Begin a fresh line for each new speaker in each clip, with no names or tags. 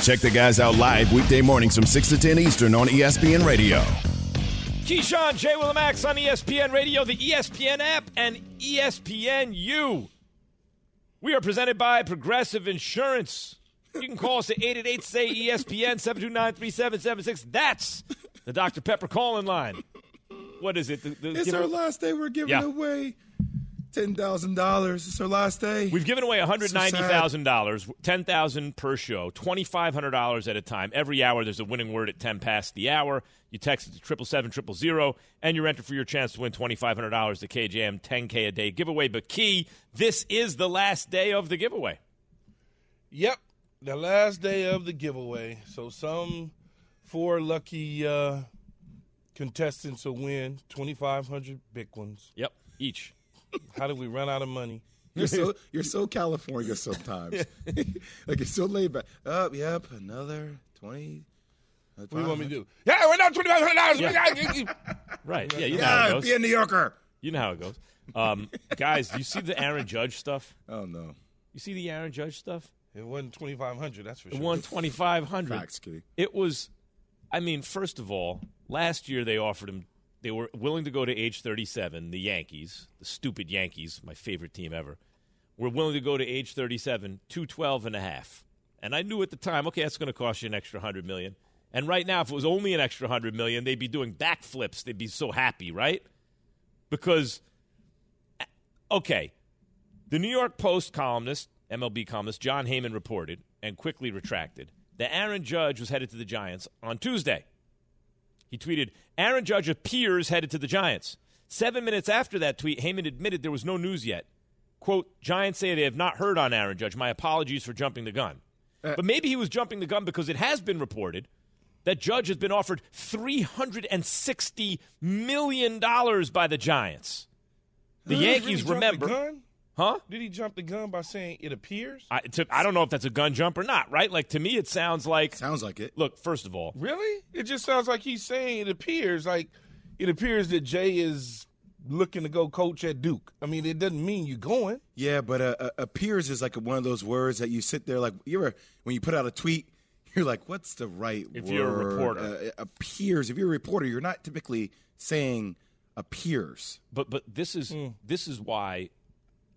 Check the guys out live weekday mornings from 6 to 10 Eastern on ESPN Radio.
Keyshawn, J. Will, and Max on ESPN Radio, the ESPN app, and ESPN U. We are presented by Progressive Insurance. You can call us at 888 say ESPN 729 3776. That's the Dr. Pepper call in line. What is it? The- the-
It's our last day. We're giving
Yeah.
away ten thousand dollars. It's our last day.
We've given away $190,000, $10,000 per show, $2,500 at a time. Every hour there's a winning word at 10 past the hour. You text it to 777 and you're entered for your chance to win $2,500 to KJM 10K a day giveaway. But key, this is the last day of the giveaway.
Yep, the last day of the giveaway. So some four lucky uh, contestants will win twenty five hundred big ones.
Yep, each.
How did we run out of money?
You're so you're so California sometimes. like it's so laid back. Oh, yep, another twenty.
What do you want me to do? Yeah, we're not twenty five hundred dollars.
Right. Yeah, you know how it goes.
be a New Yorker.
You know how it goes. Um, guys, do you see the Aaron Judge stuff?
Oh no,
You see the Aaron Judge stuff?
It wasn't twenty five hundred. That's for sure.
one twenty five hundred.
facts.
It was, I mean, first of all, last year they offered him, they were willing to go to age 37. The Yankees, the stupid Yankees, my favorite team ever, were willing to go to age 37, 212 and a half. And I knew at the time, okay, that's going to cost you an extra 100 million. And right now, if it was only an extra 100 million, they'd be doing backflips. They'd be so happy, right? Because, okay, the New York Post columnist, MLB columnist, Jon Heyman reported and quickly retracted that Aaron Judge was headed to the Giants on Tuesday. He tweeted, Aaron Judge appears headed to the Giants. Seven minutes after that tweet, Heyman admitted there was no news yet. Quote, Giants say they have not heard on Aaron Judge. My apologies for jumping the gun. Uh, but maybe he was jumping the gun because it has been reported that Judge has been offered $360 million by the Giants. The Yankees
really the
remember.
gun?
Huh?
Did he jump the gun by saying it appears?
I, to, I don't know if that's a gun jump or not, right? Like, to me, it sounds like.
Sounds like it.
Look, first of all,
Really? It just sounds like he's saying it appears like it appears that Jay is looking to go coach at Duke. I mean, it doesn't mean you're going.
Yeah, but uh, uh, appears is like one of those words that you sit there like you ever when you put out a tweet, you're like, what's the right
If
word?
If you're a reporter.
Uh, appears. If you're a reporter, you're not typically saying appears.
but but this is this is why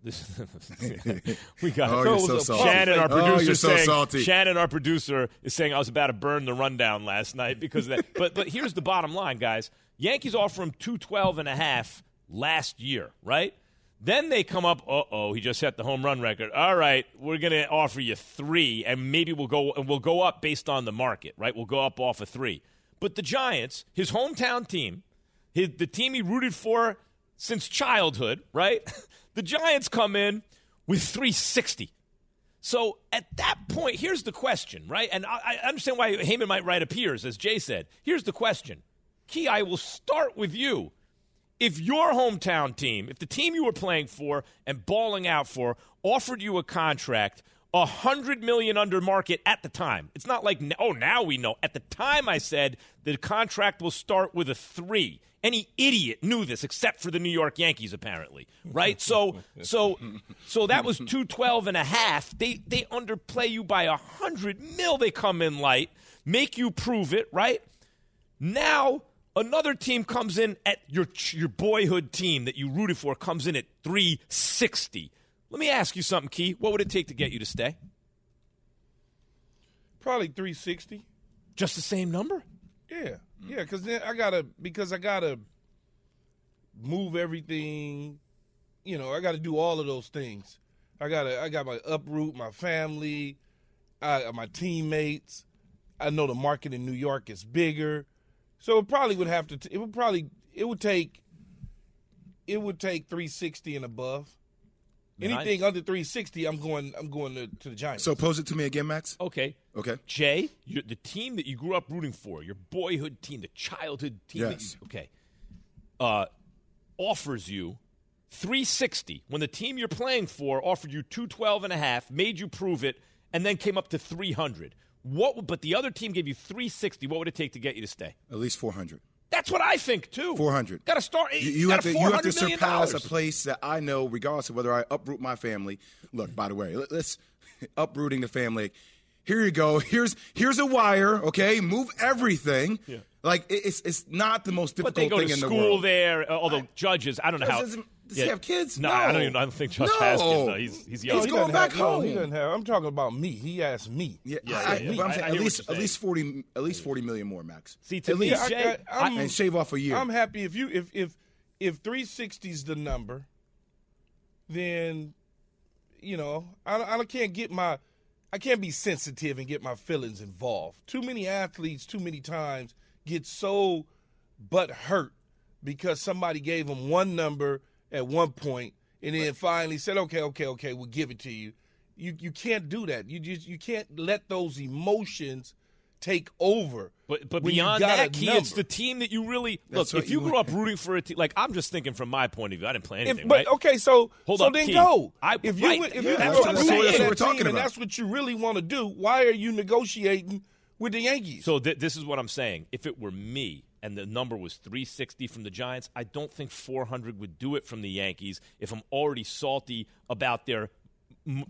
this we got
Oh, you're so salty.
Shannon, our
Oh,
producer,
you're so
saying,
salty.
Shannon, our producer, is saying I was about to burn the rundown last night because of that. but but here's the bottom line, guys. Yankees offer him two twelve and a half last year, right? Then they come up, uh oh, he just set the home run record. All right, we're gonna offer you three, and maybe we'll go and we'll go up based on the market, right? We'll go up off of three. But the Giants, his hometown team, his, the team he rooted for since childhood, right? The Giants come in with 360. So at that point, here's the question, right? And I, I understand why Heyman might write appears, as Jay said. Here's the question. Key, I will start with you. If your hometown team, if the team you were playing for and balling out for offered you a contract, a hundred million under market at the time, it's not like oh now we know. At the time, I said the contract will start with a three. Any idiot knew this, except for the New York Yankees, apparently, right? So, so, so that was two twelve and a half. They they underplay you by a hundred mil. They come in light, make you prove it, right? Now another team comes in at your your boyhood team that you rooted for comes in at 360. Let me ask you something, Key. What would it take to get you to stay?
Probably 360.
Just the same number?
Yeah, mm. yeah, because then I gotta because I gotta move everything. You know, I gotta do all of those things. I gotta I got my uproot my family, I, my teammates. I know the market in New York is bigger, so it probably would have to. T- it would probably it would take it would take three sixty and above. Anything under 360, I'm going. I'm going to, to the Giants.
So pose it to me again, Max.
Okay.
Okay.
Jay, you the team that you grew up rooting for, your boyhood team, the childhood team. that
Yes.
you- okay. Uh, offers you 360 when the team you're playing for offered you 212 and a half, made you prove it, and then came up to 300. What? But the other team gave you 360. What would it take to get you to stay?
At least 400.
That's what I think too.
400.
Got to start.
You, you have to you have to surpass a place that I know, regardless of whether I uproot my family. Look, by the way, let- let's uprooting the family. Here you go. Here's here's a wire. Okay, move everything. Yeah. Like it's it's not the most
But
difficult
they go
thing
to
in the
school
world.
there. uh, Although judges, I don't know
Judge
how.
Doesn't- does he have kids?
No, I don't even. I don't think Judge
No.
has kids. No, he's he's young.
He's going
doesn't
back
have, no, he
home.
doesn't have. I'm talking about me. He asked me.
Yeah,
Yeah,
I,
yeah,
I-
yeah.
but I'm
I-
saying
I
at least at least forty at least forty million more, Max.
See, to
at
me,
least,
Jay,
I- I'm-
and shave off a year.
I'm happy if you if if if 360 is the number, then you know I I can't get my I can't be sensitive and get my feelings involved. Too many athletes, too many times get so butt hurt because somebody gave them one number at one point and then finally said, "Okay, okay, okay, we'll give it to you." You you can't do that. You just you can't let those emotions take over.
But but beyond that,
a
Key, it's the team that you really
That's
look. If you
you
grew up rooting for a team, like I'm just thinking from my point of view, I didn't play
If,
anything,
but
right?
okay, so
Hold
so
up,
then
Key.
go.
I-
if you
right.
would- if
Yeah,
you
that's
grew
what
up rooting for
That's
that
what we're
team
talking
and that's what you really want to do. Why are you negotiating with the Yankees?
So th- this is what I'm saying. If it were me and the number was 360 from the Giants, I don't think 400 would do it from the Yankees. If I'm already salty about their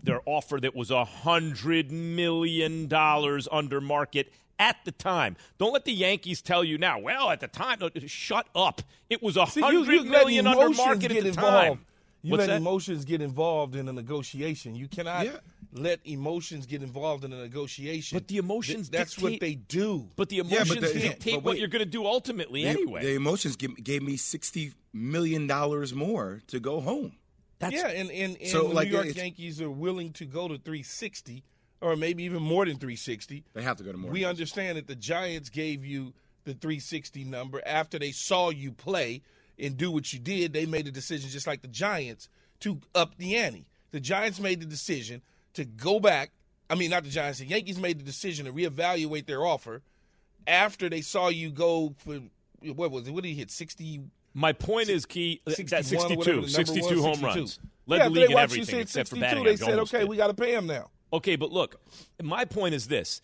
their offer that was a hundred million dollars under market at the time. Don't let the Yankees tell you now. Well, at the time, no, shut up. It was a
See, you,
hundred
you let
million under market at the
involved.
time.
You
What's
let
that?
emotions get involved in a negotiation. You cannot
Yeah.
Let emotions get involved in a negotiation.
But the emotions
Th- that's
dictate-
what they do.
But the
Yeah, but
emotions
the-
dictate
but
what you're going to do ultimately
the,
anyway.
the emotions give, gave me sixty million dollars more to go home.
That's
yeah, and and, and
So,
the
like,
New York Yankees are willing to go to 360 or maybe even more than 360.
They have to go to more.
We understand that the Giants gave you the 360 number after they saw you play and do what you did. They made a decision, just like the Giants, to up the ante. The Giants made the decision to go back. I mean, not the Giants. The Yankees made the decision to reevaluate their offer after they saw you go for what was it? What did he hit? 60.
My point is, Key, that 62,
whatever the number
62
was,
home
62.
runs. Led
yeah,
the league in everything except for
62,
batting
they said, okay,
did.
we got to pay him now.
Okay, but look, my point is this.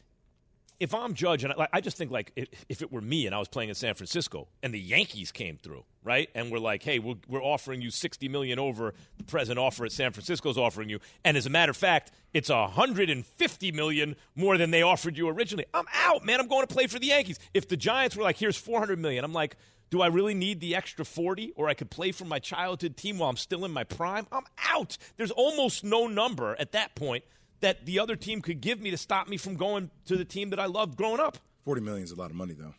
If I'm judge, and I, I just think like if, it were me and I was playing in San Francisco and the Yankees came through, right, and we're like, hey, we're, we're offering you 60 million over the present offer at San Francisco's offering you, and as a matter of fact, it's 150 million more than they offered you originally. I'm out, man. I'm going to play for the Yankees. If the Giants were like, here's 400 million, I'm like, do I really need the extra 40 or I could play for my childhood team while I'm still in my prime? I'm out. There's almost no number at that point that the other team could give me to stop me from going to the team that I loved growing up.
Forty million is a lot of money, though.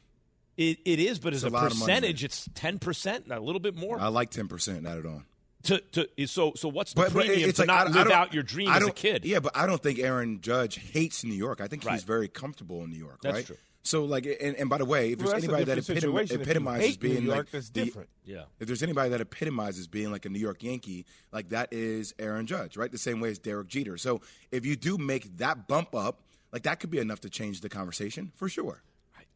It, it is, but as
a
a, percentage, it's 10%, not a little bit more.
I like ten percent added on.
to, to, so, so what's the
But, but
premium
it's
to
like
not
I,
live out your dream
I
as a kid?
Yeah, but I don't think Aaron Judge hates New York. I think
Right.
he's very comfortable in New York.
That's
right?
true.
So like, and, and by the way, if
Well,
there's
that's
anybody that
different
epitom-
situation. If you
epitomizes
hate New
being
York,
like
that's
the-
different.
Yeah.
if there's anybody that epitomizes being like a New York Yankee, like that is Aaron Judge, right? The same way as Derek Jeter. So if you do make that bump up, like that could be enough to change the conversation for sure.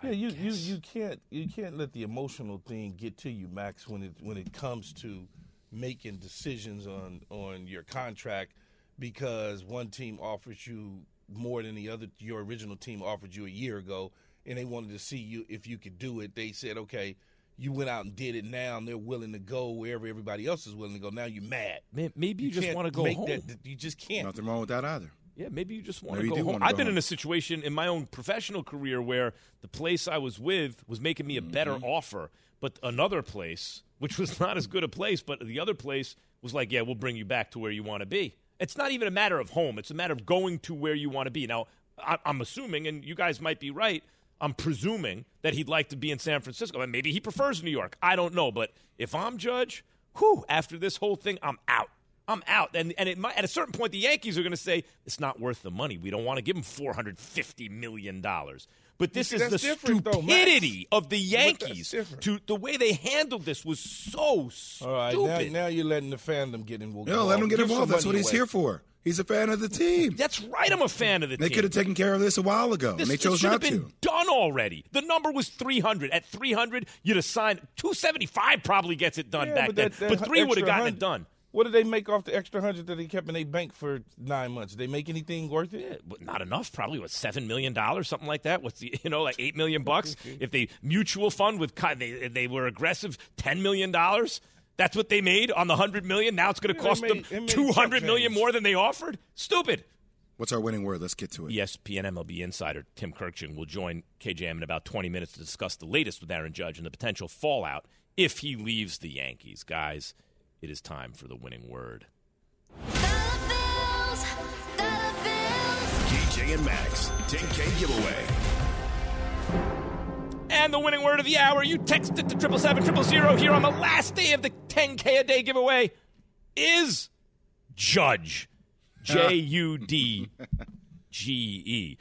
Yeah, you, you you can't you can't let the emotional thing get to you, Max, when it when it comes to making decisions on on your contract because one team offers you more than the other your original team offered you a year ago and they wanted to see you if you could do it. They said, "Okay, you went out and did it now and they're willing to go wherever everybody else is willing to go. Now you're mad.
Man, maybe you, just want to go
make
home.
That, you just can't.
Nothing wrong with that either.
Yeah, maybe you just want to go home.
wanna
I've
go
been in a situation in my own professional career where the place I was with was making me a better
Mm-hmm.
offer, but another place, which was not as good a place, but the other place was like, yeah, we'll bring you back to where you want to be. It's not even a matter of home; it's a matter of going to where you want to be. Now, I'm assuming, and you guys might be right. I'm presuming that he'd like to be in San Francisco, and maybe he prefers New York. I don't know, but if I'm Judge, whew, after this whole thing, I'm out. I'm out. And and it might, at a certain point, the Yankees are going to say it's not worth the money. We don't want to give him 450 million dollars. But this
see,
is the
that's different, though,
stupidity of the Yankees.
different.
To the way they handled this was so stupid.
All right, now, now you're letting the fandom get involved.
No, let them get involved. That's what he's
away.
here for. He's a fan of the team.
That's right. I'm a fan of the
They
team.
They could have taken care of this a while ago,
This,
and they
this
chose
should have been done already. The number was 300. At 300, you'd have signed 275. Probably gets it done
Yeah,
back
but
then.
that- that
but three would have gotten
hundred-
it done.
What did they make off the extra hundred that they kept in their bank for nine months? Did they make anything worth it?
Yeah, but not enough. Probably what seven million dollars, something like that. What's the you know like eight million bucks? if they mutual fund with Ky- they they were aggressive, ten million dollars. That's what they made on the hundred million. Now it's going to
Yeah,
cost
made-
them
made
two hundred
chump
million
change.
more than they offered. Stupid.
What's our winning word? Let's get to it.
ESPN MLB insider Tim Kurkjian will join KJM in about 20 minutes to discuss the latest with Aaron Judge and the potential fallout if he leaves the Yankees. Guys, it is time for the winning word.
KJ and Max, 10K giveaway.
And the winning word of the hour, you text it to triple seven triple zero here on the last day of the 10K a day giveaway, is Judge. J U D G E.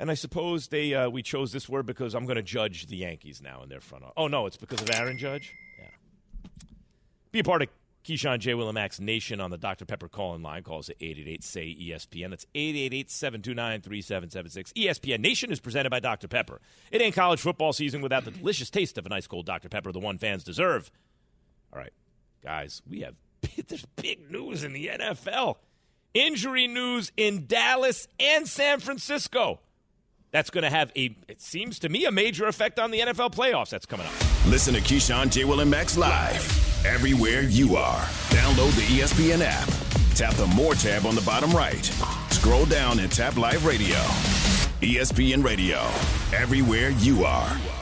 And I suppose they uh, we chose this word because I'm going to judge the Yankees now in their front. office. Oh no, it's because of Aaron Judge. Yeah. Be a part of Keyshawn J. Will Max Nation on the Dr. Pepper call in line. Calls at 888 say ESPN. That's 888 729 3776. ESPN Nation is presented by Dr. Pepper. It ain't college football season without the delicious taste of an ice cold Dr. Pepper, the one fans deserve. All right, guys, we have there's big news in the NFL. Injury news in Dallas and San Francisco. That's going to have a, it seems to me, a major effect on the NFL playoffs that's coming up.
Listen to Keyshawn, J. Will, Max live everywhere you are. Download the ESPN app. Tap the More tab on the bottom right. Scroll down and tap Live Radio. ESPN Radio, everywhere you are.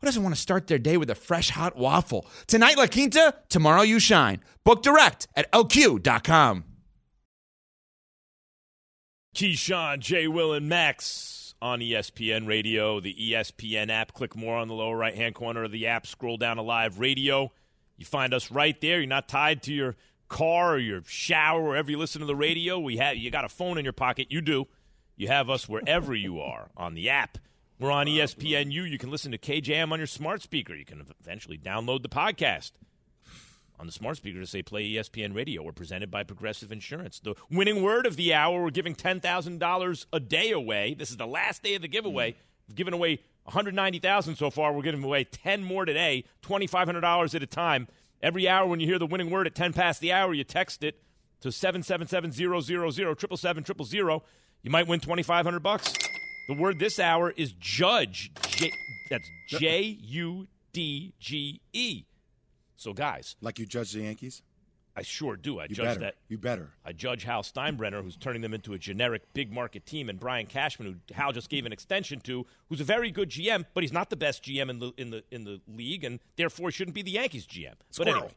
who doesn't want to start their day with a fresh hot waffle? Tonight, La Quinta, tomorrow, you shine. Book direct at lq.com.
Keyshawn, J. Will, and Max on ESPN Radio, the ESPN app. Click more on the lower right hand corner of the app. Scroll down to live radio. You find us right there. You're not tied to your car or your shower, wherever you listen to the radio. We have you got a phone in your pocket. You do. You have us wherever you are on the app. We're on ESPNU. You can listen to KJM on your smart speaker. You can eventually download the podcast on the smart speaker to say play ESPN radio. We're presented by Progressive Insurance. The winning word of the hour, we're giving $10,000 a day away. This is the last day of the giveaway. We've given away 190,000 so far. We're giving away 10 more today, $2,500 at a time. Every hour when you hear the winning word at 10 past the hour, you text it to 777-000, 777 You might win 2,500 bucks. The word this hour is judge. J- that's J U D G E. So, guys,
Like you judge the Yankees?
I sure do. I
You
judge
better.
that.
You better.
I judge Hal Steinbrenner, who's turning them into a generic big market team, and Brian Cashman, who Hal just gave an extension to, who's a very good GM, but he's not the best GM in the in the in the league, and therefore shouldn't be the Yankees GM. But
Squirrel.
anyway,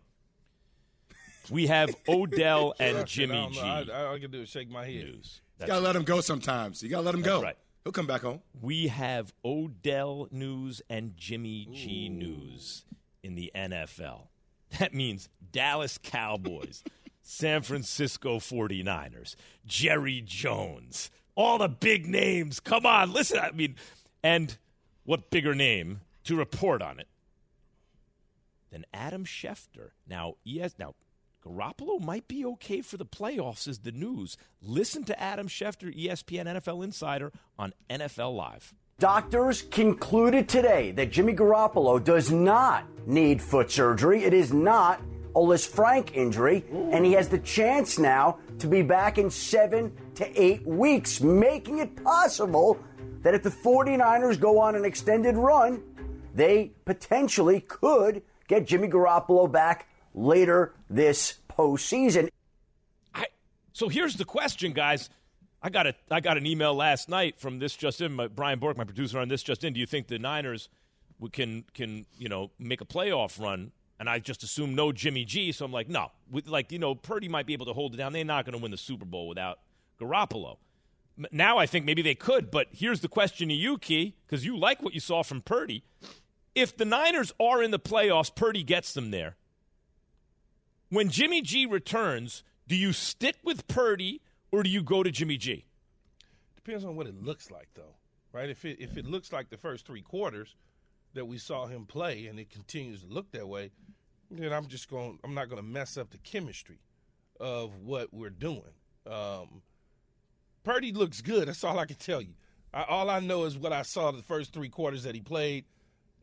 we have Odell and Jimmy G.
I, all I can do is shake my head.
news.
You
That's
gotta let him go sometimes. You gotta let him go.
right.
He'll come back home.
we have Odell news and Jimmy G news. in the NFL. That means Dallas Cowboys, San Francisco 49ers, Jerry Jones, all the big names. Come on, listen. I mean, and what bigger name to report on it than Adam Schefter? Now, yes, now Garoppolo might be okay for the playoffs, is the news. Listen to Adam Schefter, ESPN NFL Insider, on NFL Live.
Doctors concluded today that Jimmy Garoppolo does not need foot surgery. It is not a Lisfranc injury, and he has the chance now to be back in seven to eight weeks, making it possible that if the 49ers go on an extended run, they potentially could get Jimmy Garoppolo back later this postseason.
I, so here's the question, guys. I got a I got an email last night from this just in. My, Brian Bork, my producer on this just in. Do you think the Niners can can you know make a playoff run? And I just assume no Jimmy G. So I'm like, no. With like you know, Purdy might be able to hold it down. They're not going to win the Super Bowl without Garoppolo. Now I think maybe they could. But here's the question to you, Key, because you like what you saw from Purdy. If the Niners are in the playoffs, Purdy gets them there. When Jimmy G returns, do you stick with Purdy or do you go to Jimmy G?
Depends on what it looks like, though, right? If it if it looks like the first three quarters that we saw him play, and it continues to look that way, then I'm just going. I'm not going to mess up the chemistry of what we're doing. Um, Purdy looks good. That's all I can tell you. I, all I know is what I saw the first three quarters that he played,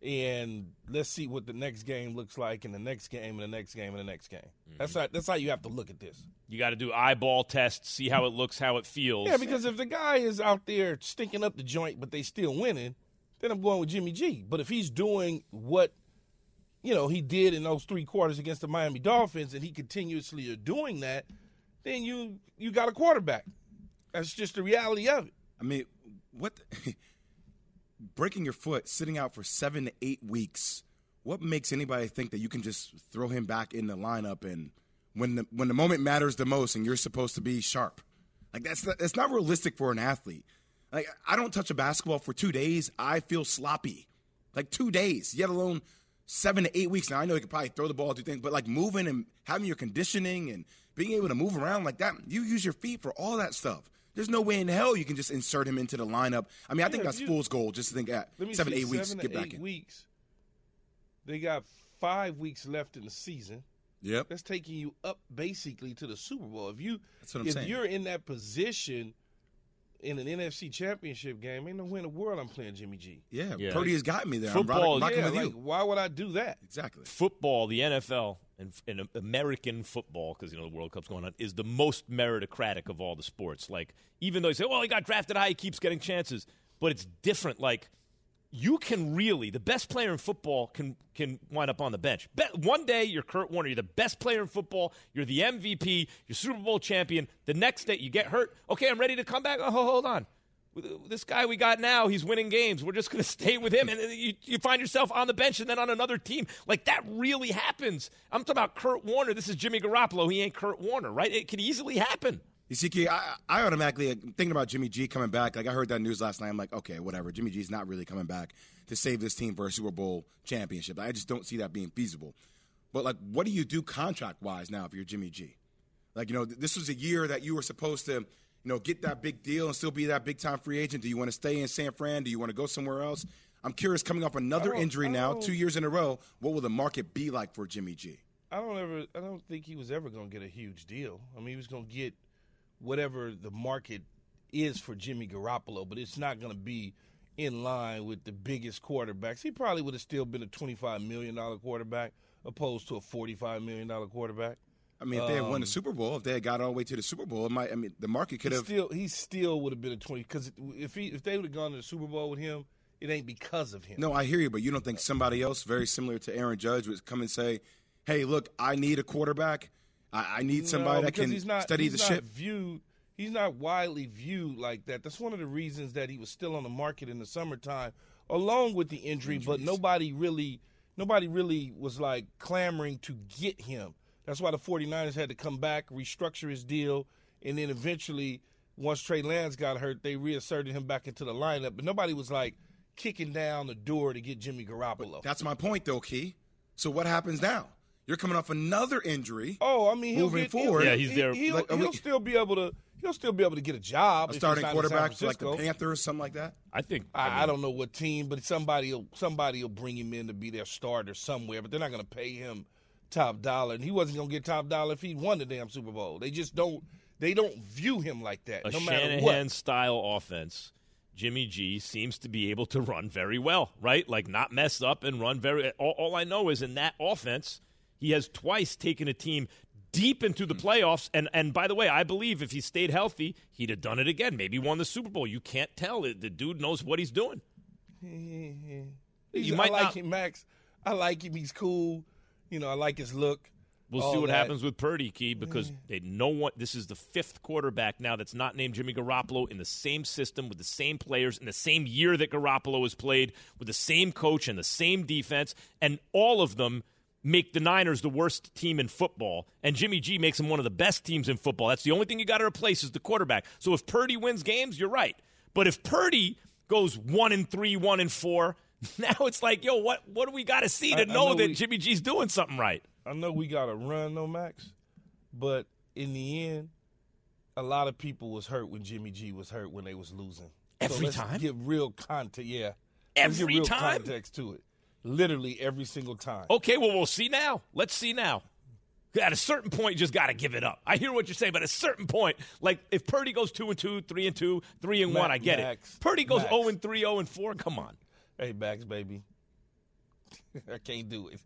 and let's see what the next game looks like, and the next game, and the next game, and the next game. Mm-hmm. That's how that's how you have to look at this.
You got to do eyeball tests, see how it looks, how it feels.
Yeah, because if the guy is out there stinking up the joint, but they still winning, then I'm going with Jimmy G. But if he's doing what you know he did in those three quarters against the Miami Dolphins, and he continuously is doing that, then you you got a quarterback. That's just the reality of it.
I mean, what? breaking your foot, sitting out for seven to eight weeks. What makes anybody think that you can just throw him back in the lineup and when the when the moment matters the most and you're supposed to be sharp? Like that's not, that's not realistic for an athlete. Like I don't touch a basketball for two days. I feel sloppy. Like two days, yet alone seven to eight weeks. Now I know you could probably throw the ball, do things, but like moving and having your conditioning and being able to move around like that, you use your feet for all that stuff. There's no way in hell you can just insert him into the lineup. I mean, I think that's
you-
fool's gold. Just to think at
Let me
seven,
see,
eight weeks,
seven
get
to
back
eight
in.
weeks. They got five weeks left in the season.
Yep.
That's taking you up basically to the Super Bowl. If you
That's what I'm
if
saying.
you're in that position in an NFC championship game, ain't no way in the world I'm playing Jimmy G.
Yeah,
Yeah.
Purdy has got me there.
Football,
I'm rocking
yeah,
with
like, why would I do that?
Exactly.
football, the NFL, and, and American football, because you know the World Cup's going on, is the most meritocratic of all the sports. Like, even though you say, "Well, he got drafted high, he keeps getting chances," but it's different. Like, you can really the best player in football can can wind up on the bench. Be- one day you're Kurt Warner, you're the best player in football, you're the MVP, you're Super Bowl champion. The next day you get hurt. Okay, I'm ready to come back. Oh, hold on. This guy we got now, he's winning games. We're just going to stay with him, and you, you find yourself on the bench and then on another team. Like that really happens. I'm talking about Kurt Warner. This is Jimmy Garoppolo. He ain't Kurt Warner, right? It could easily happen.
You see, Key, I, I automatically uh, thinking about Jimmy G coming back. Like I heard that news last night. I'm like, okay, whatever. Jimmy G's not really coming back to save this team for a Super Bowl championship. I just don't see that being feasible. But like, what do you do contract wise now if you're Jimmy G? Like, you know, th- this was a year that you were supposed to, you know, get that big deal and still be that big time free agent. Do you want to stay in San Fran? Do you want to go somewhere else? I'm curious, coming off another injury now, two years in a row, what will the market be like for Jimmy G?
I don't ever. I don't think he was ever going to get a huge deal. I mean, he was going to get whatever the market is for Jimmy Garoppolo, but it's not going to be in line with the biggest quarterbacks. He probably would have still been a twenty-five million dollar quarterback opposed to a forty-five million dollar quarterback.
I mean, if they had won
Um,
the Super Bowl, if they had got all the way to the Super Bowl, it might. I mean, the market could have.
still he still would have been a twenty because if he if they would have gone to the Super Bowl with him, it ain't because of him.
No, I hear you, but you don't think somebody else, very similar to Aaron Judge, would come and say, "Hey, look, I need a quarterback. I, I need somebody
No,
that
because
can
he's not,
steady
he's
the
not
ship."
Viewed, he's not widely viewed like that. That's one of the reasons that he was still on the market in the summertime, along with the injury. But nobody really, nobody really was like clamoring to get him. That's why the 49ers had to come back, restructure his deal, and then eventually, once Trey Lance got hurt, they reasserted him back into the lineup. But nobody was like kicking down the door to get Jimmy Garoppolo.
That's my point, though, Key. So what happens now? You're coming off another injury.
Oh, I mean, he'll
moving
get,
forward.
Yeah, he's there.
He'll,
Like, are
he'll still be able to. He'll still be able to get a job.
a starting
not in San
quarterback like the Panthers, something like that.
I think.
I, I don't know what team, but somebody will somebody will bring him in to be their starter somewhere. But they're not going to pay him top dollar, and he wasn't going to get top dollar if he won the damn Super Bowl. They just don't. They don't view him like that.
a
no matter
Shanahan
what.
style offense, Jimmy G seems to be able to run very well, right? Like not mess up and run very. All, all I know is in that offense, he has twice taken a team deep into the playoffs. And and by the way, I believe if he stayed healthy, he'd have done it again. Maybe won the Super Bowl. You can't tell. The dude knows what he's doing.
He's-
You might
I like
not-
him, Max. I like him. He's cool. You know, I like his look.
We'll
all
see what
that.
happens with Purdy, Key, because they know what this is the fifth quarterback now that's not named Jimmy Garoppolo in the same system with the same players in the same year that Garoppolo has played with the same coach and the same defense, and all of them make the Niners the worst team in football, and Jimmy G makes them one of the best teams in football. That's the only thing you got to replace is the quarterback. So if Purdy wins games, you're right. But if Purdy goes one and three, one and four, now it's like, yo, what what do we got to see to
I
know,
know
that
we-
Jimmy G's doing something right?
I know we got to run, though, Max. But in the end, a lot of people was hurt when Jimmy G was hurt when they was losing.
Every
so
time?
Give real context. Yeah. Let's give
Every
real
time?
context to it. Literally every single time.
Okay, well, we'll see now. Let's see now. At a certain point, you just got to give it up. I hear what you're saying, but at a certain point, like if Purdy goes two and two, three and two, three and one, I get
Max,
it. Purdy goes
Max.
zero and three, zero and four. Come on.
Hey, Max, baby. I can't do it.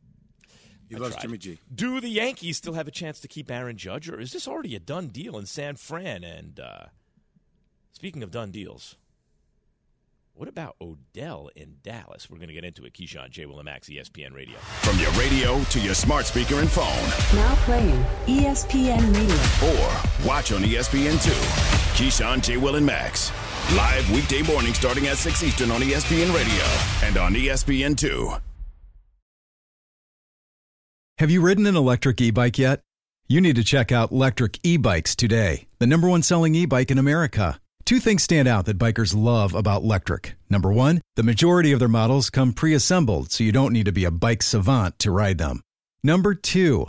He loves Jimmy G.
Do the Yankees still have a chance to keep Aaron Judge, or is this already a done deal in San Fran? And uh, speaking of done deals, what about Odell in Dallas? We're going to get into it. Keyshawn, J. Will and Max, ESPN Radio.
From your radio to your smart speaker and phone,
Now playing ESPN Radio.
or watch on E ESPN2. Keyshawn, J. Will, and Max. Live weekday morning starting at 6 Eastern on ESPN Radio and on E ESPN2.
Have you ridden an electric e bike yet? You need to check out Lectric E Bikes today, the number one selling e bike in America. Two things stand out that bikers love about Lectric. Number one, the majority of their models come pre assembled, so you don't need to be a bike savant to ride them. Number two,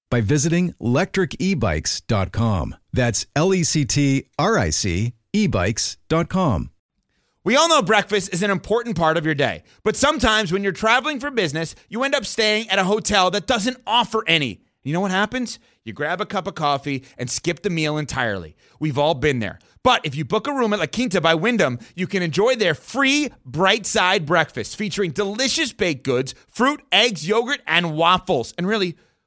by visiting lectricebikes.com. That's L E C T R I C ebikes.com.
We all know breakfast is an important part of your day, but sometimes when you're traveling for business, you end up staying at a hotel that doesn't offer any. You know what happens? You grab a cup of coffee and skip the meal entirely. We've all been there. But if you book a room at La Quinta by Wyndham, you can enjoy their free bright side breakfast featuring delicious baked goods, fruit, eggs, yogurt, and waffles. And really,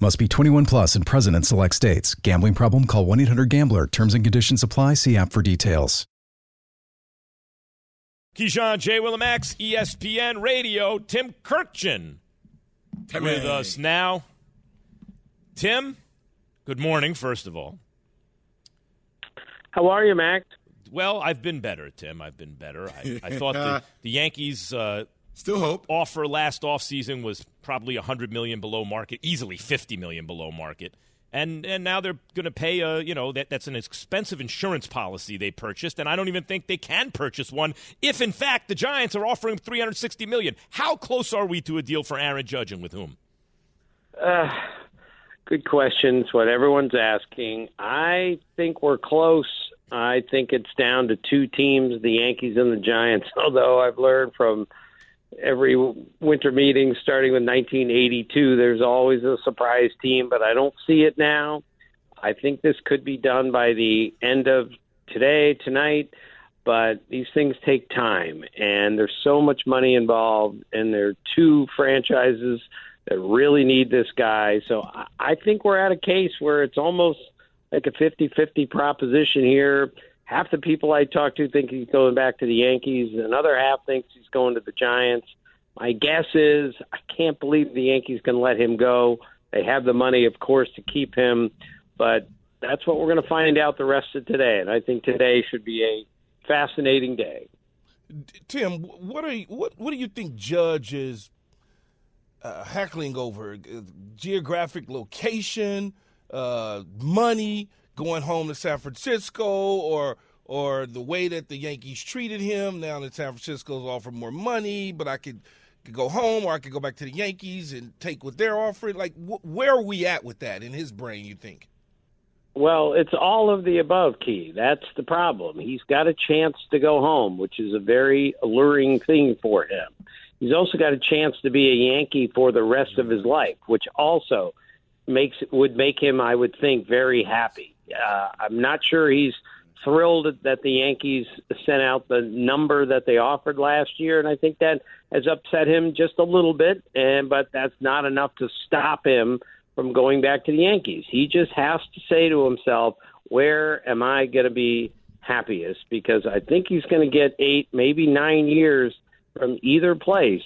Must be 21 plus and present in select states. Gambling problem? Call 1 800 Gambler. Terms and conditions apply. See app for details.
Keyshawn, J. Will and Max, E ESPN Radio. Tim Kurkjian with us now. Tim, good morning, first of all.
How are you, Max?
Well, I've been better, Tim. I've been better. I, I thought the, the Yankees uh,
Still hope.
offer last offseason was probably 100 million below market, easily 50 million below market. And and now they're going to pay a, you know, that that's an expensive insurance policy they purchased and I don't even think they can purchase one if in fact the Giants are offering 360 million. How close are we to a deal for Aaron Judge and with whom?
Uh, good questions. What everyone's asking. I think we're close. I think it's down to two teams, the Yankees and the Giants. Although I've learned from every winter meeting starting with 1982. There's always a surprise team, but I don't see it now. I think this could be done by the end of today, tonight, but these things take time, and there's so much money involved, and there are two franchises that really need this guy. So I- think we're at a case where it's almost like a 50 50 proposition here. Half the people I talk to think he's going back to the Yankees, another half thinks he's going to the Giants. My guess is I can't believe the Yankees can let him go. They have the money, of course, to keep him, but that's what we're going to find out the rest of today. And I think today should be a fascinating day.
Tim, what are you, what what do you think Judge is uh, heckling over? Geographic location, uh, money, going home to San Francisco, or or the way that the Yankees treated him. Now that San Francisco's offering more money, but I could, could go home, or I could go back to the Yankees and take what they're offering. Like, wh- where are we at with that in his brain? You think?
Well, it's all of the above, Key. That's the problem. He's got a chance to go home, which is a very alluring thing for him. He's also got a chance to be a Yankee for the rest of his life, which also makes would make him, I would think, very happy. Uh, I'm not sure he's thrilled that the Yankees sent out the number that they offered last year, and I think that has upset him just a little bit. And but that's not enough to stop him from going back to the Yankees. He just has to say to himself, "Where am I going to be happiest?" Because I think he's going to get eight, maybe nine years from either place,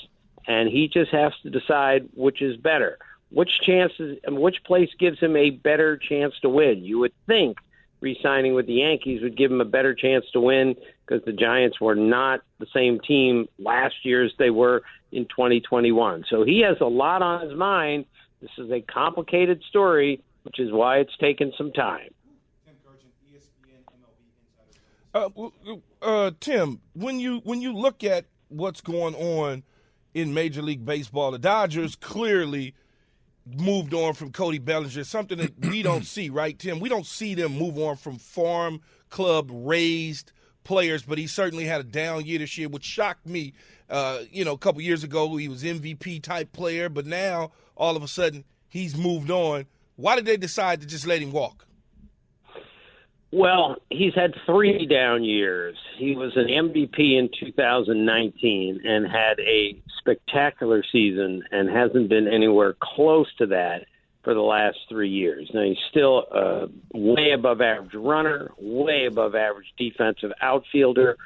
and he just has to decide which is better. Which chances and which place gives him a better chance to win? You would think re-signing with the Yankees would give him a better chance to win because the Giants were not the same team last year as they were in 2021. So he has a lot on his mind. This is a complicated story, which is why it's taken some time.
Uh, uh, Tim, when you when you look at what's going on in Major League Baseball, the Dodgers clearly moved on from Cody Bellinger, something that we don't see, right, Tim? We don't see them move on from farm club raised players, but he certainly had a down year this year, which shocked me. Uh, you know, a couple years ago, he was MVP type player, but now all of a sudden he's moved on. Why did they decide to just let him walk?
Well, he's had three down years. He was an MVP in 2019 and had a spectacular season and hasn't been anywhere close to that for the last three years. Now, he's still a way above average runner, way above average defensive outfielder,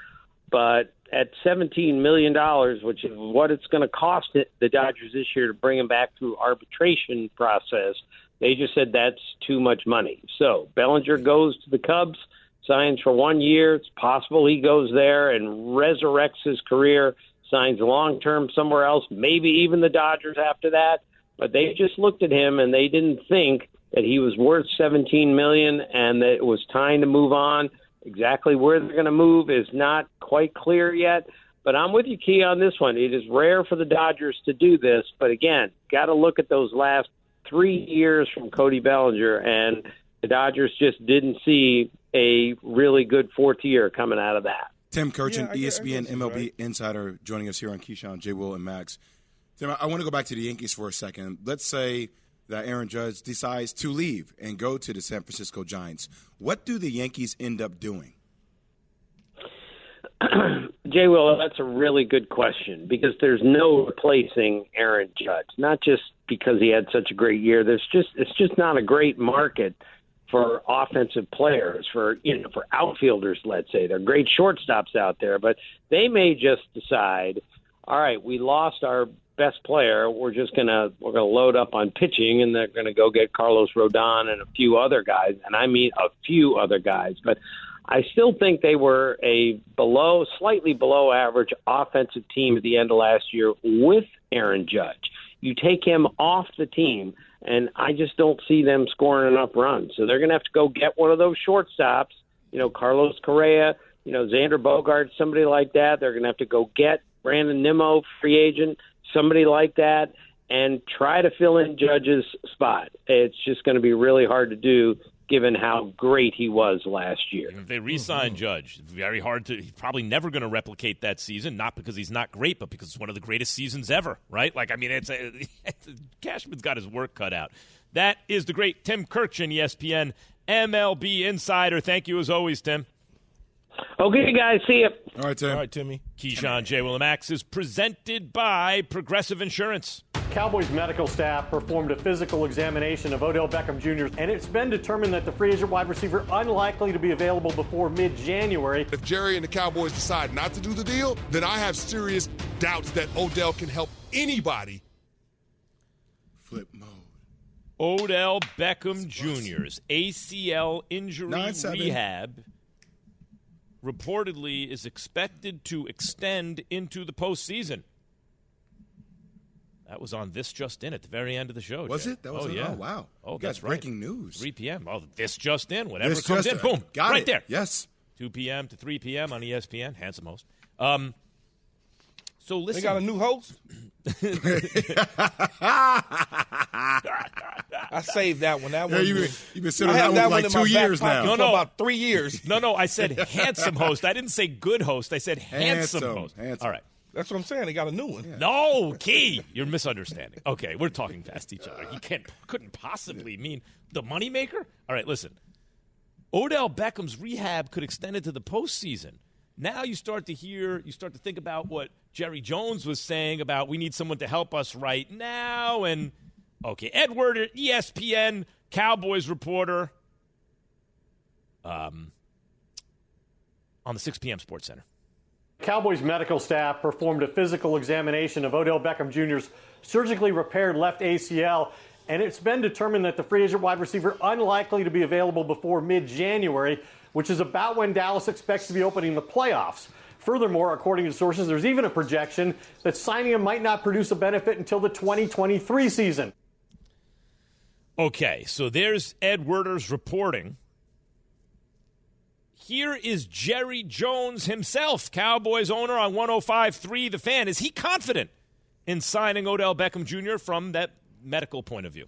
but at $17 million, which is what it's going to cost the Dodgers this year to bring him back through arbitration process, they just said that's too much money. So Bellinger goes to the Cubs, signs for one year. It's possible he goes there and resurrects his career, signs long term somewhere else, maybe even the Dodgers after that. But they just looked at him and they didn't think that he was worth 17 million and that it was time to move on. Exactly where they're going to move is not quite clear yet. But I'm with you, Key, on this one. It is rare for the Dodgers to do this. But again, got to look at those last three years from Cody Bellinger, and the Dodgers just didn't see a really good fourth year coming out of that.
Tim Kurkjian,
Yeah, I guess- I
ESPN MLB
right.
insider, joining us here on Keyshawn, J. Will, and Max. Tim, I, I want to go back to the Yankees for a second. Let's say that Aaron Judge decides to leave and go to the San Francisco Giants. What do the Yankees end up doing?
Jay Will, that's a really good question because there's no replacing Aaron Judge. Not just because he had such a great year. There's just it's just not a great market for offensive players, for you know, for outfielders, let's say. They're great shortstops out there, but they may just decide, all right, we lost our best player. We're just gonna we're gonna load up on pitching, and they're gonna go get Carlos Rodon and a few other guys, and I mean a few other guys, but. I still think they were a below, slightly below average offensive team at the end of last year with Aaron Judge. You take him off the team, and I just don't see them scoring enough runs. So they're going to have to go get one of those shortstops, you know, Carlos Correa, you know, Xander Bogaerts, somebody like that. They're going to have to go get Brandon Nimmo, free agent, somebody like that, and try to fill in Judge's spot. It's just going to be really hard to do given how great he was last year.
If they re-sign mm-hmm. Judge, very hard to. He's probably never going to replicate that season. Not because he's not great, but because it's one of the greatest seasons ever. Right? Like I mean, it's a, Cashman's got his work cut out. That is the great Tim Kurkjian, ESPN MLB insider. Thank you as always, Tim.
Okay, guys, see you.
All right, Tim.
All right, Timmy.
Keyshawn J. Willimax is presented by Progressive Insurance.
Cowboys medical staff performed a physical examination of Odell Beckham Jr., and it's been determined that the free agent wide receiver unlikely to be available before mid January.
If Jerry and the Cowboys decide not to do the deal, then I have serious doubts that Odell can help anybody.
Flip mode.
Odell Beckham Jr.'s ACL injury
Nine, seven.
rehab reportedly is expected to extend into the postseason. That was on This Just In at the very end of the show.
Was
Jay.
it? That was
oh,
a-
yeah.
oh, wow.
Oh,
You
that's right.
breaking news.
3 p.m. Oh, This Just In. Whatever
This
comes in. Boom.
Got
right
it.
there.
Yes.
2 p.m. to 3 p.m. on ESPN. Handsome host. Um, so listen.
They got a new host. I saved that one. That
Yeah,
one.
you been- you been sitting
I
on
have
that one for like
in
two
my back
years now.
for
No, no.
about three years.
No, no, I said handsome host. I didn't say good host. I said handsome,
Handsome,
host.
handsome.
All right.
That's what I'm saying. They got a new one.
No, Key, you're misunderstanding. Okay, we're talking past each other. You can't couldn't possibly mean the moneymaker. All right, listen. Odell Beckham's rehab could extend into the postseason. Now you start to hear, you start to think about what Jerry Jones was saying about we need someone to help us right now. And okay, Ed Werder, ESPN Cowboys reporter, um, on the 6 p.m. SportsCenter.
Cowboys medical staff performed a physical examination of Odell Beckham Jr.'s surgically repaired left ACL, and it's been determined that the free agent wide receiver unlikely to be available before mid January, which is about when Dallas expects to be opening the playoffs. Furthermore, according to sources, there's even a projection that signing him might not produce a benefit until the 2023 season.
Okay, so there's Ed Werder's reporting. Here is Jerry Jones himself, Cowboys owner on 105.3 The Fan. Is he confident in signing Odell Beckham Jr. from that medical point of view?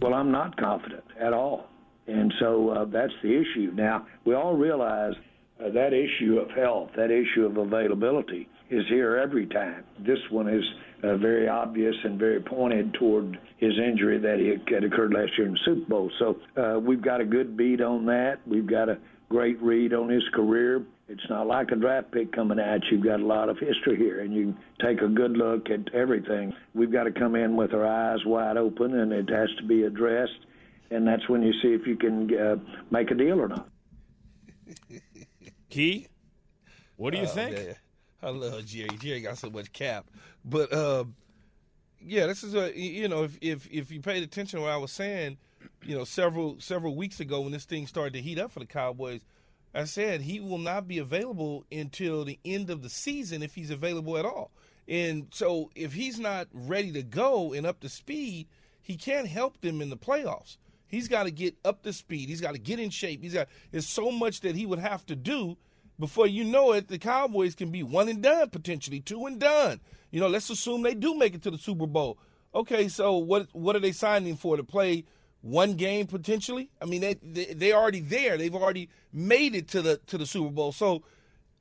Well, I'm not confident at all. And so uh, that's the issue. Now, we all realize uh, that issue of health, that issue of availability is here every time. This one is uh, very obvious and very pointed toward his injury that had occurred last year in the Super Bowl. So uh, we've got a good beat on that. We've got a great read on his career. It's not like a draft pick coming you. You've got a lot of history here, and you take a good look at everything. We've got to come in with our eyes wide open, and it has to be addressed. And that's when you see if you can uh, make a deal or not.
Key, what do you
Oh,
think?
man. I love Jerry. Jerry got so much cap, but uh, yeah, this is a you know if if if you paid attention to what I was saying, you know several several weeks ago when this thing started to heat up for the Cowboys, I said he will not be available until the end of the season if he's available at all. And so if he's not ready to go and up to speed, he can't help them in the playoffs. He's got to get up to speed. He's got to get in shape. He's got there's so much that he would have to do before you know it, the Cowboys can be one and done potentially, two and done. You know, let's assume they do make it to the Super Bowl. Okay, so what what are they signing for to play one game potentially? I mean, they, they they're already there. They've already made it to the to the Super Bowl. So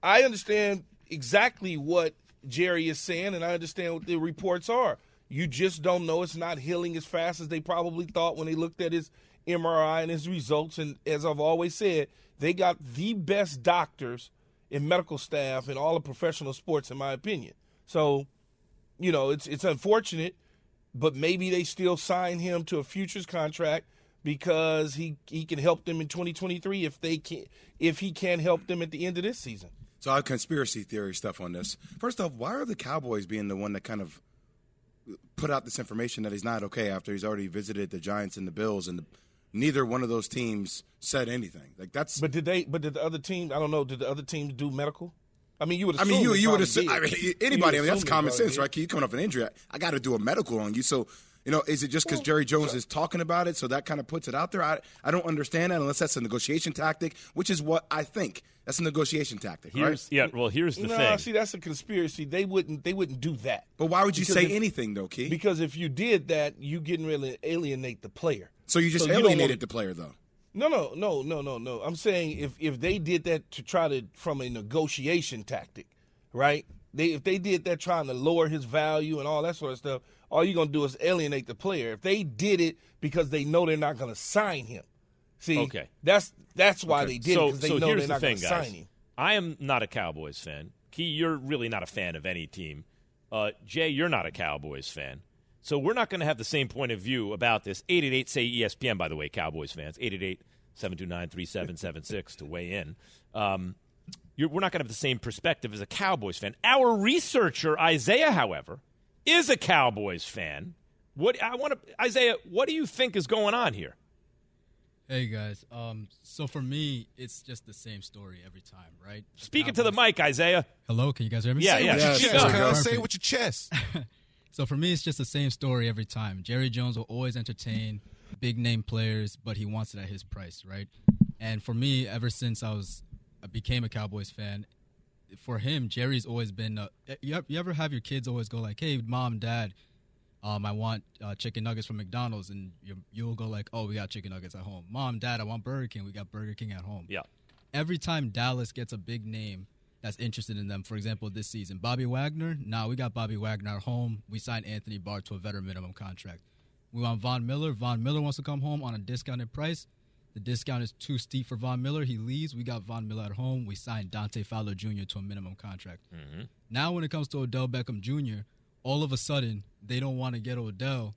I understand exactly what Jerry is saying, and I understand what the reports are. You just don't know it's not healing as fast as they probably thought when they looked at his MRI and his results. And as I've always said, they got the best doctors and medical staff in all of professional sports, in my opinion. So, you know, it's it's unfortunate, but maybe they still sign him to a futures contract because he he can help them in 2023 if they can if he can help them at the end of this season.
So I have conspiracy theory stuff on this. First off, why are the Cowboys being the one that kind of put out this information that he's not okay after he's already visited the Giants and the Bills, and the, neither one of those teams said anything. Like that's.
But did they? But did the other team? I don't know. Did the other teams do medical? I mean, you would.
I mean, you you would assume. I mean, anybody. I mean, that's common sense,
did.
right? You coming off an injury, I, I got to do a medical on you. So, you know, is it just because Jerry Jones is talking about it, so that kind of puts it out there? I I don't understand that unless that's a negotiation tactic, which is what I think. That's a negotiation tactic,
Here's
right?
yeah. Well, here's the
no,
thing.
see, that's a conspiracy. They wouldn't. They wouldn't do that.
But why would you
Because
say
if-
anything though, Key?
Because if you did that, you getting ready to alienate the player.
So you just
don't
alienated
wanna-
the player, though.
No, no, no, no, no, no. I'm saying if if they did that to try to from a negotiation tactic, right? They if they did that trying to lower his value and all that sort of stuff, all you're gonna do is alienate the player. If they did it because they know they're not gonna sign him, see,
Okay.
that's that's why
Okay.
they did.
So,
it, they
so
know
here's
they're
the
not
thing, guys.
sign him.
I am not a Cowboys fan. Key, you're really not a fan of any team. Uh, Jay, you're not a Cowboys fan. So we're not going to have the same point of view about this. 888 say ESPN, by the way, Cowboys fans. 888 729 3776 to weigh in. Um, you're, we're not going to have the same perspective as a Cowboys fan. Our researcher, Isaiah, however, is a Cowboys fan. What I want to, Isaiah, what do you think is going on here?
Hey guys, um, so for me, it's just the same story every time, right?
Speaking to the mic, Isaiah.
Hello, can you guys hear me?
Yeah, Say it yeah. with your
Yes,
chest,
perfect.
Say it with your chest.
so for me, it's just the same story every time. Jerry Jones will always entertain big name players, but he wants it at his price, right? And for me, ever since I was I became a Cowboys fan, for him, Jerry's always been. Uh, you, ever, you ever have your kids always go like, "Hey, mom, dad, um, I want uh, chicken nuggets from McDonald's," and you, you'll go like, "Oh, we got chicken nuggets at home." Mom, dad, I want Burger King. We got Burger King at home.
Yeah.
Every time Dallas gets a big name that's interested in them, for example, this season, Bobby Wagner. Now we got Bobby Wagner at home. We signed Anthony Barr to a veteran minimum contract. We want Von Miller. Von Miller wants to come home on a discounted price. The discount is too steep for Von Miller. He leaves. We got Von Miller at home. We signed Dante Fowler Jr. to a minimum contract.
Mm-hmm.
Now, when it comes to Odell Beckham Jr., all of a sudden they don't want to get Odell,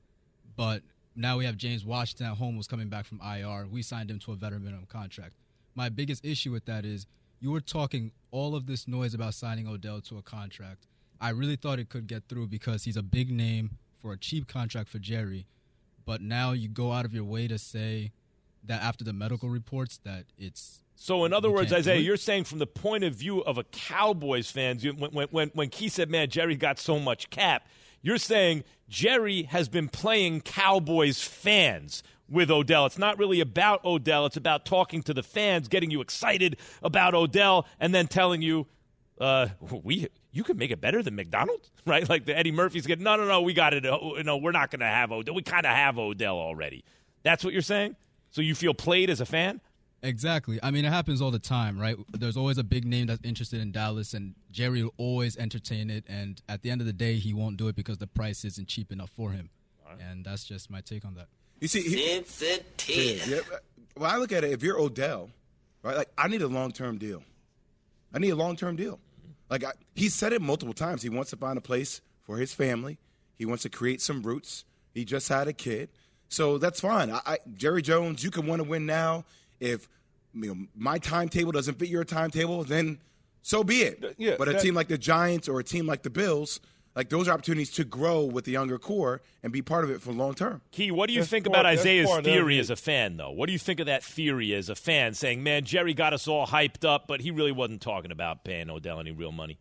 but now we have James Washington at home who's coming back from IR. We signed him to a veteran minimum contract. My biggest issue with that is you were talking all of this noise about signing Odell to a contract. I really thought it could get through because he's a big name for a cheap contract for Jerry, but now you go out of your way to say that after the medical reports that it's
So, in other
You
words, Isaiah, you're saying from the point of view of a Cowboys fan, you- when, when, when, when Key said, man, Jerry got so much cap, you're saying Jerry has been playing Cowboys fans with Odell. It's not really about Odell, it's about talking to the fans, getting you excited about Odell, and then telling you, uh, we. You can make it better than McDonald's, right? Like the Eddie Murphy's getting, no, no, no, we got it. Oh, no, we're not going to have Odell. We kind of have Odell already. That's what you're saying? So you feel played as a fan?
Exactly. I mean, it happens all the time, right? There's always a big name that's interested in Dallas, and Jerry will always entertain it. And at the end of the day, he won't do it because the price isn't cheap enough for him. And that's just my take on that.
You see, he, Yeah, but- well, I look at it. If you're Odell, right? Like, I need a long term deal. I need a long term deal. Like, I, he said it multiple times. He wants to find a place for his family. He wants to create some roots. He just had a kid, so that's fine. I, I, Jerry Jones, you can want to win now. If you know, my timetable doesn't fit your timetable, then so be it.
yeah,
but a
that-
team like the Giants or a team like the Bills, like those are opportunities to grow with the younger core and be part of it for long term.
Key, what do you
That's
think
part-
about Isaiah's theory as a fan, though? What do you think of that theory as a fan, saying, "Man, Jerry got us all hyped up, but he really wasn't talking about paying Odell any real money."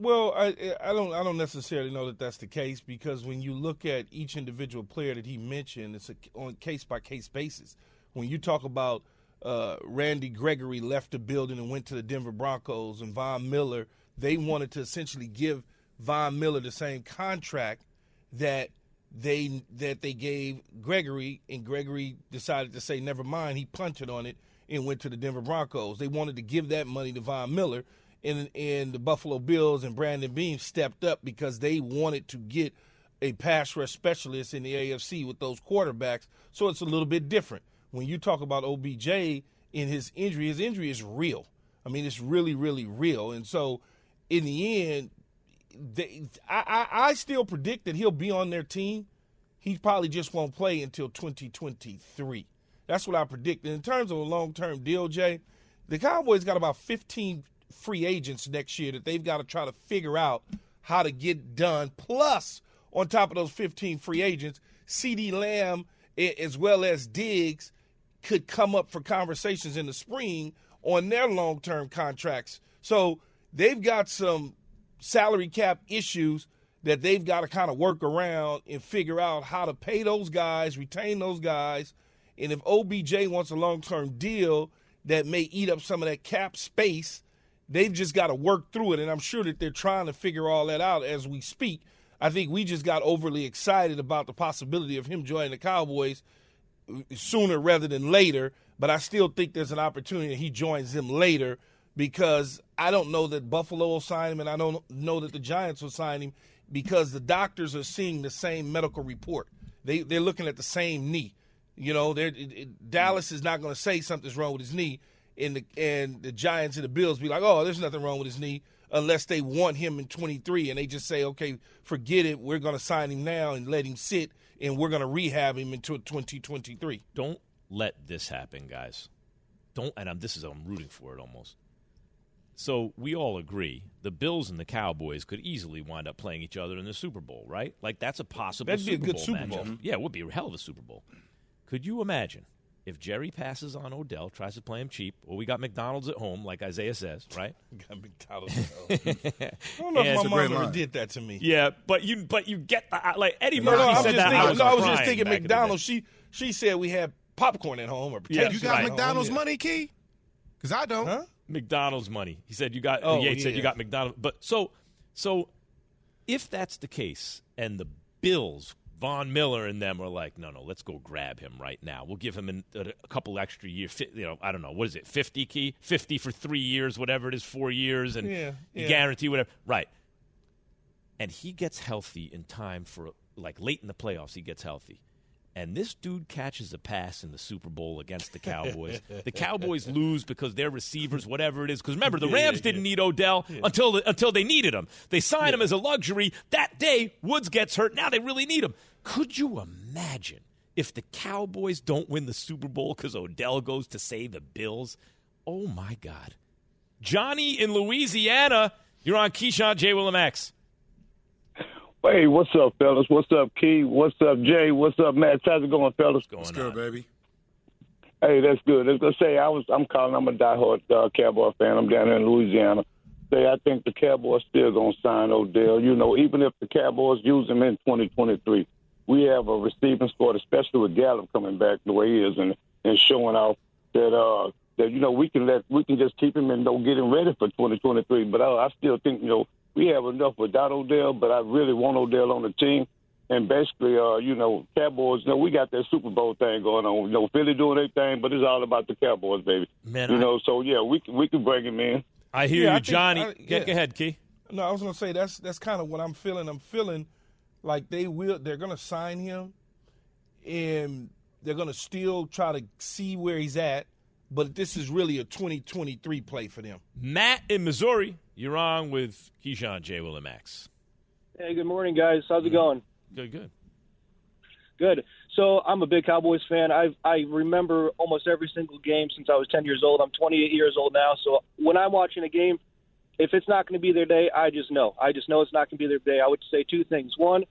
Well, I I don't I don't necessarily know that that's the case because when you look at each individual player that he mentioned, it's a, on case by case basis. When you talk about uh, Randy Gregory left the building and went to the Denver Broncos, and Von Miller, they wanted to essentially give Von Miller the same contract that they that they gave Gregory, and Gregory decided to say never mind. He punted on it and went to the Denver Broncos. They wanted to give that money to Von Miller, and and the Buffalo Bills and Brandon Beane stepped up because they wanted to get a pass rush specialist in the AFC with those quarterbacks. So it's a little bit different. When you talk about OBJ in his injury, his injury is real. I mean, it's really, really real. And so, in the end, they, I, I, I still predict that he'll be on their team. He probably just won't play until 2023. That's what I predict. And in terms of a long term deal, Jay, the Cowboys got about 15 free agents next year that they've got to try to figure out how to get done. Plus, on top of those 15 free agents, CeeDee Lamb as well as Diggs could come up for conversations in the spring on their long term contracts. So they've got some salary cap issues that they've got to kind of work around and figure out how to pay those guys, retain those guys. And if OBJ wants a long term deal that may eat up some of that cap space, they've just got to work through it. And I'm sure that they're trying to figure all that out as we speak. I think we just got overly excited about the possibility of him joining the Cowboys sooner rather than later. but I still think there's an opportunity he joins them later because I don't know that Buffalo will sign him, and I don't know that the Giants will sign him because the doctors are seeing the same medical report. They they're looking at the same knee. You know, they're, it, it, Dallas is not going to say something's wrong with his knee, and the and the Giants and the Bills be like, oh, there's nothing wrong with his knee, unless they want him in 23 and they just say, okay, forget it, we're going to sign him now and let him sit, and we're going to rehab him until 2023.
Don't let this happen, guys. Don't, and I'm, this is I'm rooting for it almost. So we all agree the Bills and the Cowboys could easily wind up playing each other in the Super Bowl, right? Like that's a possible.
That'd be a good
Bowl
Super
matchup.
Bowl.
Yeah, it would be a hell of a Super Bowl. Could you imagine if Jerry passes on Odell, tries to play him cheap, well, we got McDonald's at home, like Isaiah says, right?
got McDonald's. I don't know
And-
if my mom ever did that to me.
Yeah, but you but you get the, like Eddie Murphy
no, I'm
said that.
thinking,
I was
no, I was just thinking
back in the day.
McDonald's. She she said we had popcorn at home or potatoes.
Yeah, you got
at home,
McDonald's
yeah.
money, Key? Because I don't.
Huh?
McDonald's money. He said you got.
Oh,
Yates said you got McDonald's. But so so, if that's the case, and the Bills, Von Miller and them are like, no, no, let's go grab him right now. We'll give him an, a, a couple extra years. fi- You know, I don't know what is it, fifty key, fifty for three years, whatever it is, four years, and
Yeah, yeah.
guarantee whatever. Right. And he gets healthy in time for like late in the playoffs. He gets healthy. And this dude catches a pass in the Super Bowl against the Cowboys. the Cowboys lose because their receivers, whatever it is. Because remember, the
Yeah,
Rams
yeah,
didn't
yeah.
need Odell until the, until they needed him. They signed him as a luxury. That day, Woods gets hurt. Now they really need him. Could you imagine if the Cowboys don't win the Super Bowl because Odell goes to save the Bills? Oh my God, Johnny in Louisiana, you're on Keyshawn J. Will and Max.
Hey, what's up, fellas? What's up, Key? What's up, Jay? What's up, Matt? How's it going, fellas?
What's Going
What's good, baby?
Hey, that's good. I was gonna say I was. I'm calling. I'm a diehard uh, Cowboy fan. I'm down here in Louisiana. Say I think the Cowboys still gonna sign Odell. You know, even if the Cowboys use him in 2023, we have a receiving squad, especially with Gallup coming back the way he is and and showing off that uh that you know we can let we can just keep him and don't get him ready for 2023. But I, I still think you know we have enough without Odell. But I really want Odell on the team. And basically, uh, you know, Cowboys, you know, we got that Super Bowl thing going on. You know, Philly doing their thing, but it's all about the Cowboys, baby.
Man,
you
I-
know, so yeah, we can we can bring him in.
I hear
Yeah, I
you,
think-
Johnny.
I-
Get,
yeah.
go ahead, Key.
No, I was gonna say that's that's kind of what I'm feeling. I'm feeling like they will. They're gonna sign him, and they're gonna still try to see where he's at. But this is really a 2023 play for them.
Matt in Missouri, you're on with Keyshawn J. Will and Max.
Hey, good morning, guys. How's it going?
Good, good.
Good. So I'm a big Cowboys fan. I I remember almost every single game since I was 10 years old. I'm 28 years old now. So when I'm watching a game, if it's not going to be their day, I just know. I just know it's not going to be their day. I would say two things. One,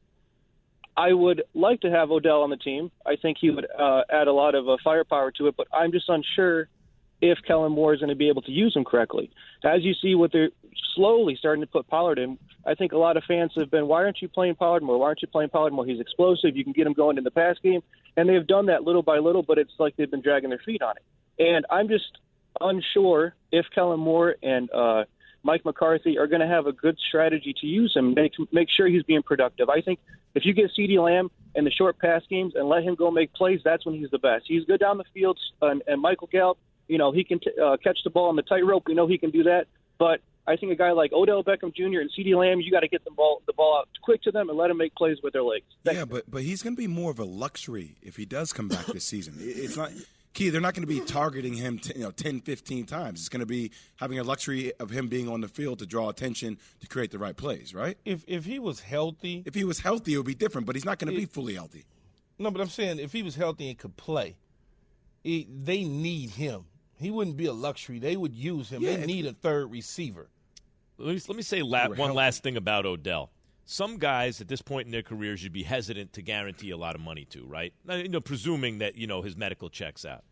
I would like to have Odell on the team. I think he would uh, add a lot of uh, firepower to it, but I'm just unsure if Kellen Moore is going to be able to use him correctly. As you see, what they're slowly starting to put Pollard in, I think a lot of fans have been, why aren't you playing Pollard more? Why aren't you playing Pollard more? He's explosive. You can get him going in the pass game. And they've done that little by little, but it's like they've been dragging their feet on it. And I'm just unsure if Kellen Moore and uh, Mike McCarthy are going to have a good strategy to use him, make, make sure he's being productive. I think if you get CeeDee Lamb in the short pass games and let him go make plays, that's when he's the best. He's good down the field, and, and Michael Gallup, you know, he can t- uh, catch the ball on the tightrope. We know he can do that. But I think a guy like Odell Beckham Jr. and CeeDee Lamb, you got to get the ball the ball out quick to them and let them make plays with their legs.
Yeah, but but he's going to be more of a luxury if he does come back this season. It's not key. They're not going to be targeting him, t- you know, 10, 15 times. It's going to be having a luxury of him being on the field to draw attention to create the right plays. Right?
If if he was healthy,
If he was healthy, it would be different. But he's not going to be fully healthy.
no, but I'm saying if he was healthy and could play, it, they need him. He wouldn't be a luxury. They would use him.
Yeah,
they need a third receiver.
Let me, let me say la- one
healthy.
last thing about Odell. Some guys at this point in their careers, you'd be hesitant to guarantee a lot of money to, right? You know, presuming that you know his medical checks out.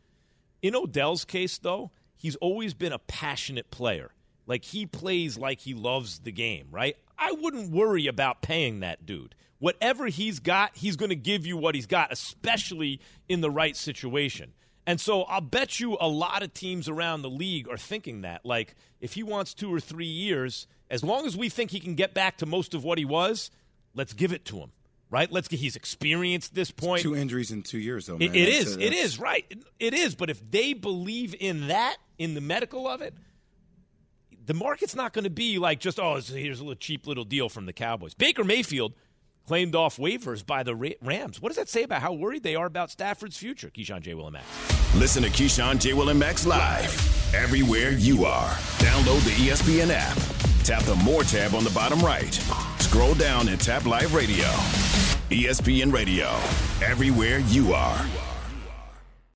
In Odell's case, though, he's always been a passionate player. Like he plays like he loves the game, right? I wouldn't worry about paying that dude. Whatever he's got, he's going to give you what he's got, especially in the right situation. And so I'll bet you a lot of teams around the league are thinking that. Like, if he wants two or three years, as long as we think he can get back to most of what he was, let's give it to him. right? Let's get he's experienced this point.
Two injuries in two years, though.
It, it is. It is right. It- It is. But if they believe in that, in the medical of it, the market's not going to be like just oh, here's a little cheap little deal from the Cowboys. Baker Mayfield claimed off waivers by the Rams. What does that say about how worried they are about Stafford's future? Keyshawn J. Will and Max.
Listen to Keyshawn, J. Will, and Max live everywhere you are. Download the ESPN app. Tap the More tab on the bottom right. Scroll down and tap Live Radio. ESPN Radio, everywhere you are.